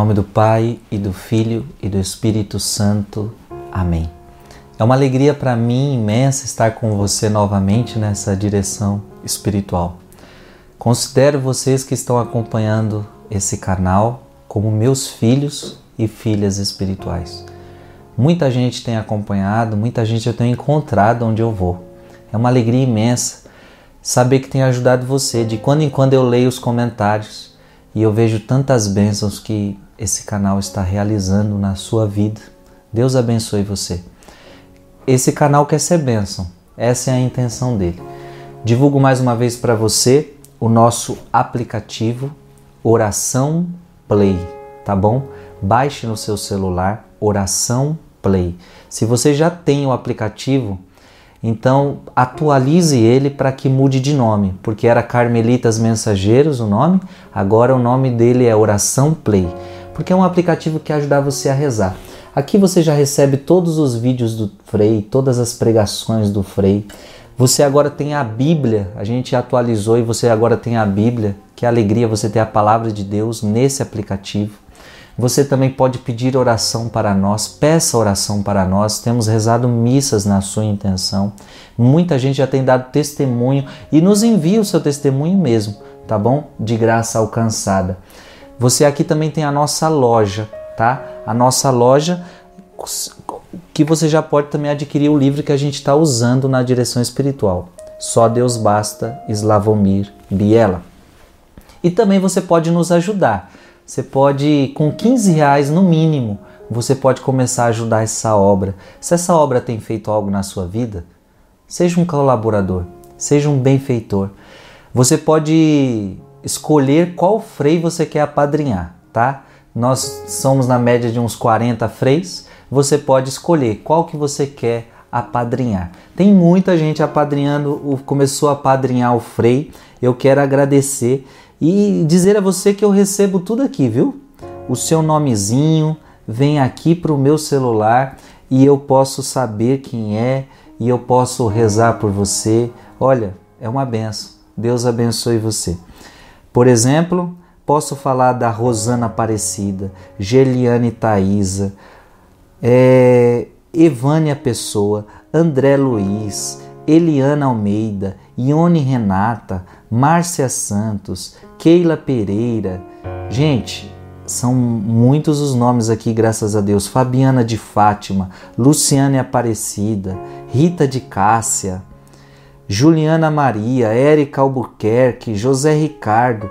Nome do Pai e do Filho e do Espírito Santo. Amém. É uma alegria para mim imensa estar com você novamente nessa direção espiritual. Considero vocês que estão acompanhando esse canal como meus filhos e filhas espirituais. Muita gente tem acompanhado, muita gente eu tenho encontrado onde eu vou. É uma alegria imensa saber que tem ajudado você. De quando em quando eu leio os comentários e eu vejo tantas bênçãos que esse canal está realizando na sua vida. Deus abençoe você. Esse canal quer ser bênção, essa é a intenção dele. Divulgo mais uma vez para você o nosso aplicativo Oração Play, tá bom? Baixe no seu celular Oração Play. Se você já tem o aplicativo, então atualize ele para que mude de nome, porque era Carmelitas Mensageiros o nome, agora o nome dele é Oração Play, porque é um aplicativo que ajuda você a rezar. Aqui você já recebe todos os vídeos do Frei, todas as pregações do Frei. Você agora tem a Bíblia, a gente atualizou e você agora tem a Bíblia. Que alegria você ter a palavra de Deus nesse aplicativo. Você também pode pedir oração para nós, peça oração para nós. Temos rezado missas na sua intenção. Muita gente já tem dado testemunho e nos envia o seu testemunho mesmo, tá bom? De graça alcançada. Você aqui também tem a nossa loja, tá? A nossa loja que você já pode também adquirir o livro que a gente está usando na direção espiritual. Só Deus basta, Slavomir Biela. E também você pode nos ajudar. Você pode, com 15 reais no mínimo, você pode começar a ajudar essa obra. Se essa obra tem feito algo na sua vida, seja um colaborador, seja um benfeitor. Você pode escolher qual frei você quer apadrinhar, tá? Nós somos na média de uns 40 freis. Você pode escolher qual que você quer apadrinhar. Tem muita gente apadrinhando, começou a apadrinhar o frei. Eu quero agradecer e dizer a você que eu recebo tudo aqui, viu? O seu nomezinho vem aqui para o meu celular e eu posso saber quem é e eu posso rezar por você. Olha, é uma benção. Deus abençoe você. Por exemplo, posso falar da Rosana Aparecida, Geliane Thaisa, é, Evânia Pessoa, André Luiz, Eliana Almeida, Ione Renata, Márcia Santos, Keila Pereira. Gente, são muitos os nomes aqui, graças a Deus. Fabiana de Fátima, Luciane Aparecida, Rita de Cássia, Juliana Maria, Érica Albuquerque, José Ricardo.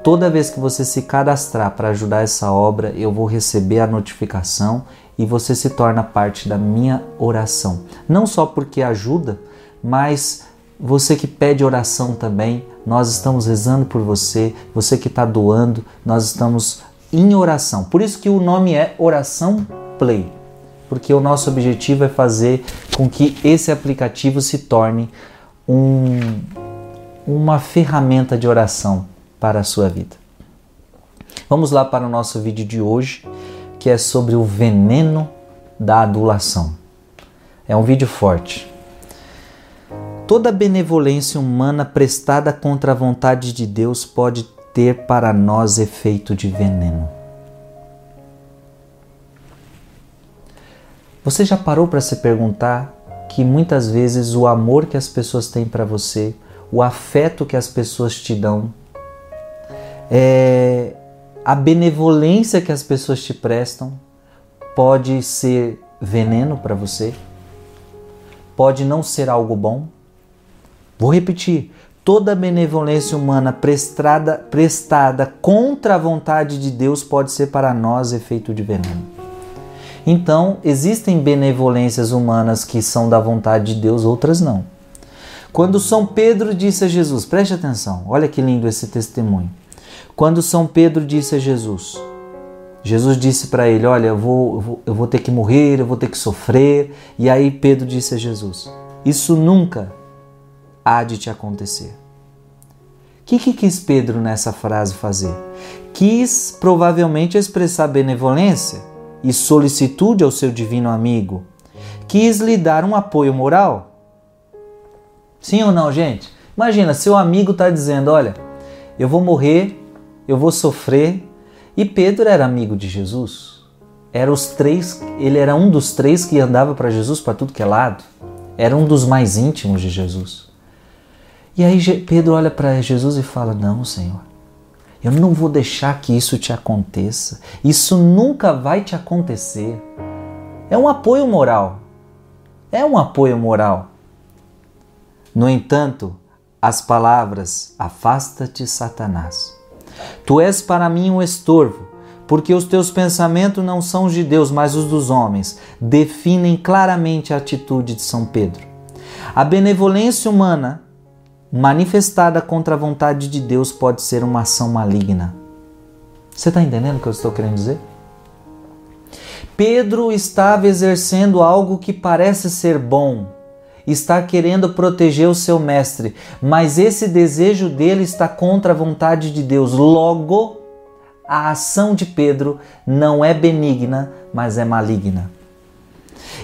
Toda vez que você se cadastrar para ajudar essa obra, eu vou receber a notificação e você se torna parte da minha oração. Não só porque ajuda, mas você que pede oração também, nós estamos rezando por você. Você que está doando, nós estamos em oração. Por isso que o nome é Oração Play, porque o nosso objetivo é fazer com que esse aplicativo se torne um, uma ferramenta de oração para a sua vida. Vamos lá para o nosso vídeo de hoje, que é sobre o veneno da adulação. É um vídeo forte toda benevolência humana prestada contra a vontade de Deus pode ter para nós efeito de veneno. Você já parou para se perguntar que muitas vezes o amor que as pessoas têm para você, o afeto que as pessoas te dão, é, a benevolência que as pessoas te prestam pode ser veneno para você? Pode não ser algo bom? Vou repetir: toda benevolência humana prestada, prestada contra a vontade de Deus pode ser para nós efeito de veneno. Então, existem benevolências humanas que são da vontade de Deus, outras não. Quando São Pedro disse a Jesus, preste atenção, olha que lindo esse testemunho. Quando São Pedro disse a Jesus, Jesus disse para ele: Olha, eu vou, eu vou, eu vou ter que morrer, eu vou ter que sofrer. E aí Pedro disse a Jesus: Isso nunca há de te acontecer. O que, que quis Pedro nessa frase fazer? Quis provavelmente expressar benevolência e solicitude ao seu divino amigo. Quis lhe dar um apoio moral. Sim ou não, gente? Imagina, seu amigo está dizendo: Olha, eu vou morrer, eu vou sofrer, E Pedro era amigo de Jesus. Era os três, ele era um dos três que andava para Jesus para tudo que é lado. Era um dos mais íntimos de Jesus. E aí Pedro olha para Jesus e fala: Não, Senhor, eu não vou deixar que isso te aconteça. Isso nunca vai te acontecer. É um apoio moral. É um apoio moral. No entanto, as palavras: Afasta-te, Satanás. Tu és para mim um estorvo, porque os teus pensamentos não são os de Deus, mas os dos homens, definem claramente a atitude de São Pedro. A benevolência humana manifestada contra a vontade de Deus pode ser uma ação maligna. Você está entendendo o que eu estou querendo dizer? Pedro estava exercendo algo que parece ser bom, está querendo proteger o seu mestre, mas esse desejo dele está contra a vontade de Deus. Logo, a ação de Pedro não é benigna, mas é maligna.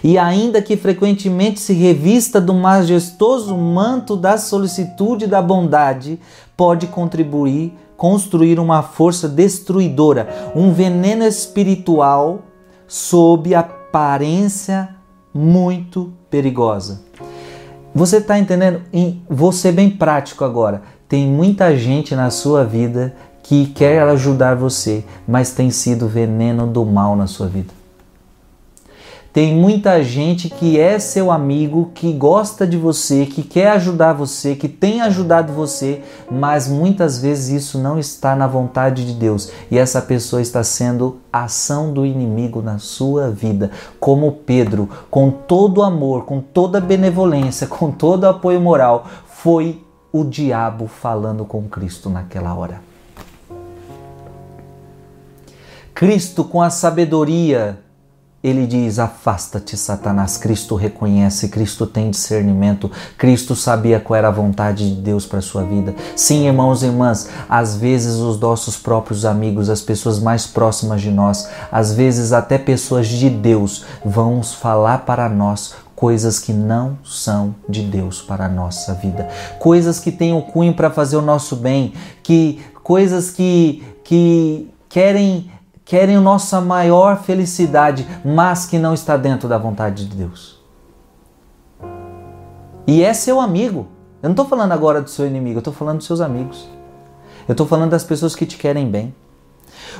E ainda que frequentemente se revista do majestoso manto da solicitude e da bondade, pode contribuir, construir uma força destruidora, um veneno espiritual sob aparência muito perigosa. Você está entendendo? Vou ser bem prático agora. Tem muita gente na sua vida que quer ajudar você, mas tem sido veneno do mal na sua vida. Tem muita gente que é seu amigo, que gosta de você, que quer ajudar você, que tem ajudado você, mas muitas vezes isso não está na vontade de Deus e essa pessoa está sendo ação do inimigo na sua vida. Como Pedro, com todo amor, com toda benevolência, com todo apoio moral, foi o diabo falando com Cristo naquela hora. Cristo, com a sabedoria ele diz: Afasta-te, Satanás. Cristo reconhece, Cristo tem discernimento, Cristo sabia qual era a vontade de Deus para sua vida. Sim, irmãos e irmãs, às vezes os nossos próprios amigos, as pessoas mais próximas de nós, às vezes até pessoas de Deus, vão falar para nós coisas que não são de Deus para a nossa vida, coisas que têm o cunho para fazer o nosso bem, que coisas que que querem querem nossa maior felicidade, mas que não está dentro da vontade de Deus. E é seu amigo. Eu não estou falando agora do seu inimigo, eu estou falando dos seus amigos. Eu estou falando das pessoas que te querem bem.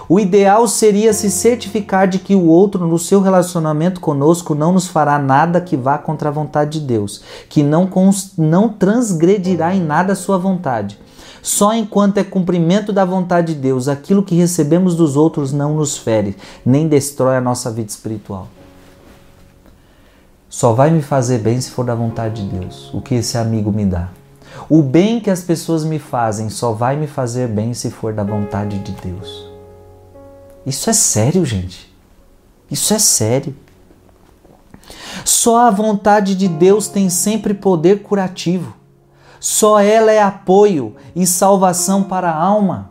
O ideal seria se certificar de que o outro, no seu relacionamento conosco, não nos fará nada que vá contra a vontade de Deus, que não, não transgredirá em nada a sua vontade, só enquanto é cumprimento da vontade de Deus, aquilo que recebemos dos outros não nos fere, nem destrói a nossa vida espiritual. Só vai me fazer bem se for da vontade de Deus, o que esse amigo me dá. O bem que as pessoas me fazem só vai me fazer bem se for da vontade de Deus. Isso é sério, gente. Isso é sério. Só a vontade de Deus tem sempre poder curativo. Só ela é apoio e salvação para a alma.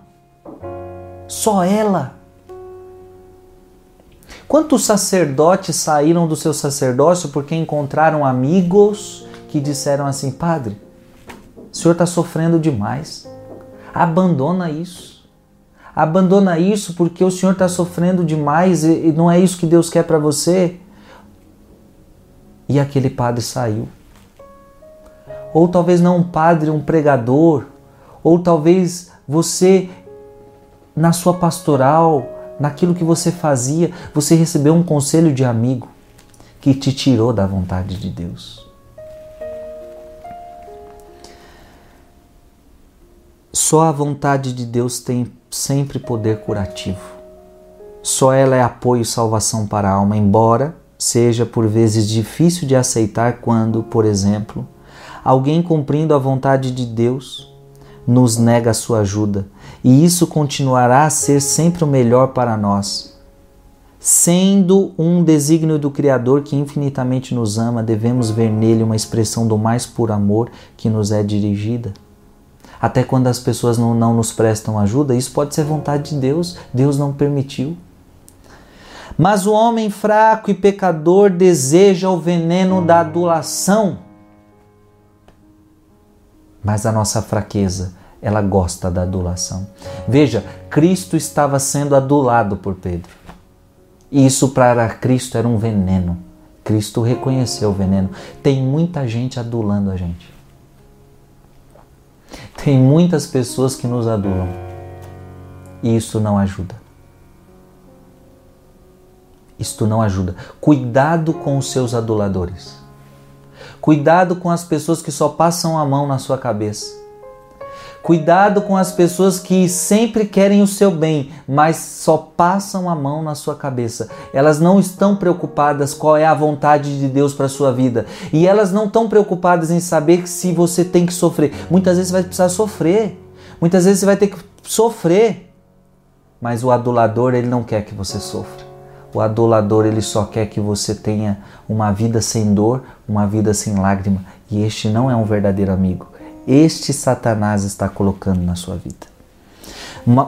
Só ela. Quantos sacerdotes saíram do seu sacerdócio porque encontraram amigos que disseram assim: Padre, o senhor está sofrendo demais. Abandona isso. Abandona isso porque o senhor está sofrendo demais e não é isso que Deus quer para você. E aquele padre saiu ou talvez não um padre, um pregador, ou talvez você na sua pastoral, naquilo que você fazia, você recebeu um conselho de amigo que te tirou da vontade de Deus. Só a vontade de Deus tem sempre poder curativo. Só ela é apoio e salvação para a alma, embora seja por vezes difícil de aceitar quando, por exemplo, alguém cumprindo a vontade de Deus nos nega a sua ajuda, e isso continuará a ser sempre o melhor para nós. Sendo um desígnio do Criador que infinitamente nos ama, devemos ver nele uma expressão do mais puro amor que nos é dirigida. Até quando as pessoas não, não nos prestam ajuda, isso pode ser vontade de Deus, Deus não permitiu. Mas o homem fraco e pecador deseja o veneno da adulação mas a nossa fraqueza ela gosta da adulação. Veja, Cristo estava sendo adulado por Pedro. E isso para Cristo era um veneno. Cristo reconheceu o veneno. Tem muita gente adulando a gente. Tem muitas pessoas que nos adulam. E isso não ajuda. Isto não ajuda. Cuidado com os seus aduladores. Cuidado com as pessoas que só passam a mão na sua cabeça. Cuidado com as pessoas que sempre querem o seu bem, mas só passam a mão na sua cabeça. Elas não estão preocupadas qual é a vontade de Deus para sua vida. E elas não estão preocupadas em saber se você tem que sofrer. Muitas vezes você vai precisar sofrer. Muitas vezes você vai ter que sofrer. Mas o adulador, ele não quer que você sofra. O adulador, ele só quer que você tenha uma vida sem dor, uma vida sem lágrima. E este não é um verdadeiro amigo este Satanás está colocando na sua vida.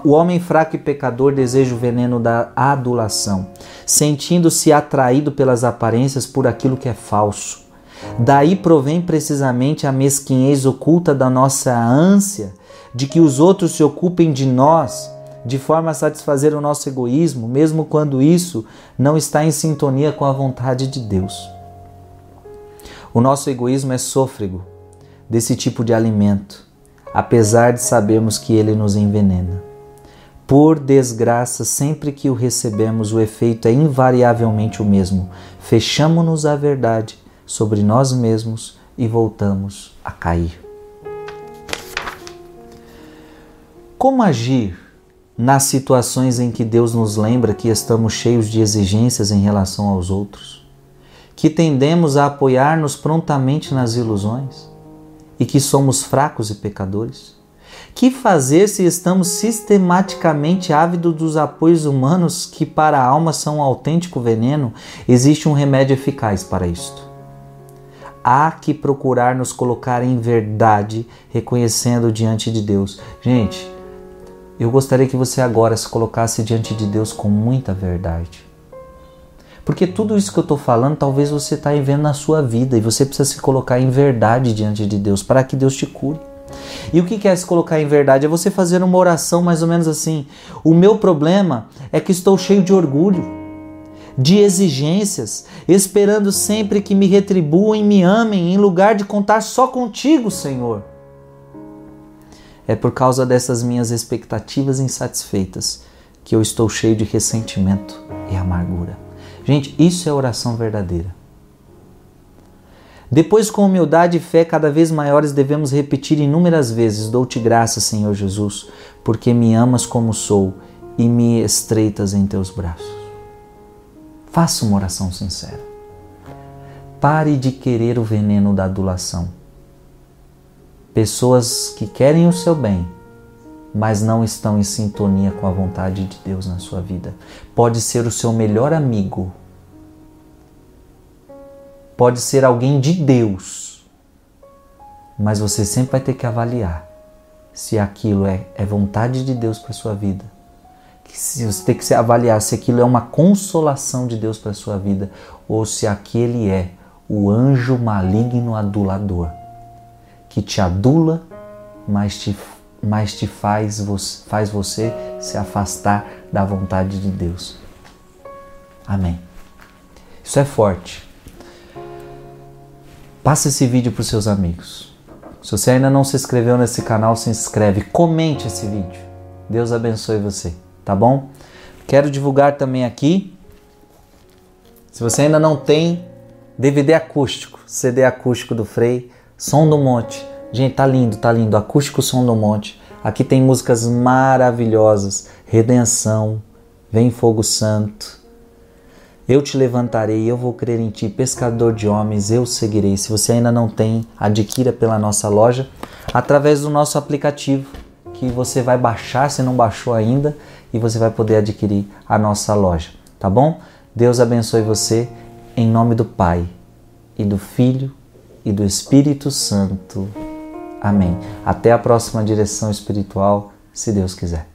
O homem fraco e pecador deseja o veneno da adulação, sentindo-se atraído pelas aparências por aquilo que é falso. Daí provém precisamente a mesquinhez oculta da nossa ânsia de que os outros se ocupem de nós de forma a satisfazer o nosso egoísmo, mesmo quando isso não está em sintonia com a vontade de Deus. O nosso egoísmo é sôfrego, desse tipo de alimento, apesar de sabermos que ele nos envenena. Por desgraça, sempre que o recebemos, o efeito é invariavelmente o mesmo. Fechamos-nos à verdade sobre nós mesmos e voltamos a cair. Como agir nas situações em que Deus nos lembra que estamos cheios de exigências em relação aos outros? Que tendemos a apoiar-nos prontamente nas ilusões? e que somos fracos e pecadores? Que fazer se estamos sistematicamente ávidos dos apoios humanos que para a alma são um autêntico veneno? Existe um remédio eficaz para isto. Há que procurar nos colocar em verdade, reconhecendo diante de Deus. Gente, eu gostaria que você agora se colocasse diante de Deus com muita verdade. Porque tudo isso que eu estou falando, talvez você está vendo na sua vida e você precisa se colocar em verdade diante de Deus para que Deus te cure. E o que é se colocar em verdade? É você fazer uma oração mais ou menos assim: O meu problema é que estou cheio de orgulho, de exigências, esperando sempre que me retribuam e me amem, em lugar de contar só contigo, Senhor. É por causa dessas minhas expectativas insatisfeitas que eu estou cheio de ressentimento e amargura. Gente, isso é oração verdadeira. Depois, com humildade e fé cada vez maiores, devemos repetir inúmeras vezes: Dou-te graças, Senhor Jesus, porque me amas como sou e me estreitas em teus braços. Faça uma oração sincera. Pare de querer o veneno da adulação. Pessoas que querem o seu bem, mas não estão em sintonia com a vontade de Deus na sua vida. Pode ser o seu melhor amigo, pode ser alguém de Deus, mas você sempre vai ter que avaliar se aquilo é, é vontade de Deus para sua vida. Se você tem que avaliar se aquilo é uma consolação de Deus para sua vida ou se aquele é o anjo maligno adulador que te adula, mas te mas te faz, faz você se afastar da vontade de Deus. Amém. Isso é forte. Passe esse vídeo para os seus amigos. Se você ainda não se inscreveu nesse canal, se inscreve, comente esse vídeo. Deus abençoe você, tá bom? Quero divulgar também aqui. Se você ainda não tem DVD acústico, CD acústico do Frei, Som do Monte Gente, tá lindo, tá lindo. Acústico Som do Monte. Aqui tem músicas maravilhosas. Redenção, Vem Fogo Santo. Eu te levantarei, eu vou crer em ti, pescador de homens, eu seguirei. Se você ainda não tem, adquira pela nossa loja através do nosso aplicativo que você vai baixar se não baixou ainda e você vai poder adquirir a nossa loja, tá bom? Deus abençoe você em nome do Pai e do Filho e do Espírito Santo. Amém. Até a próxima direção espiritual, se Deus quiser.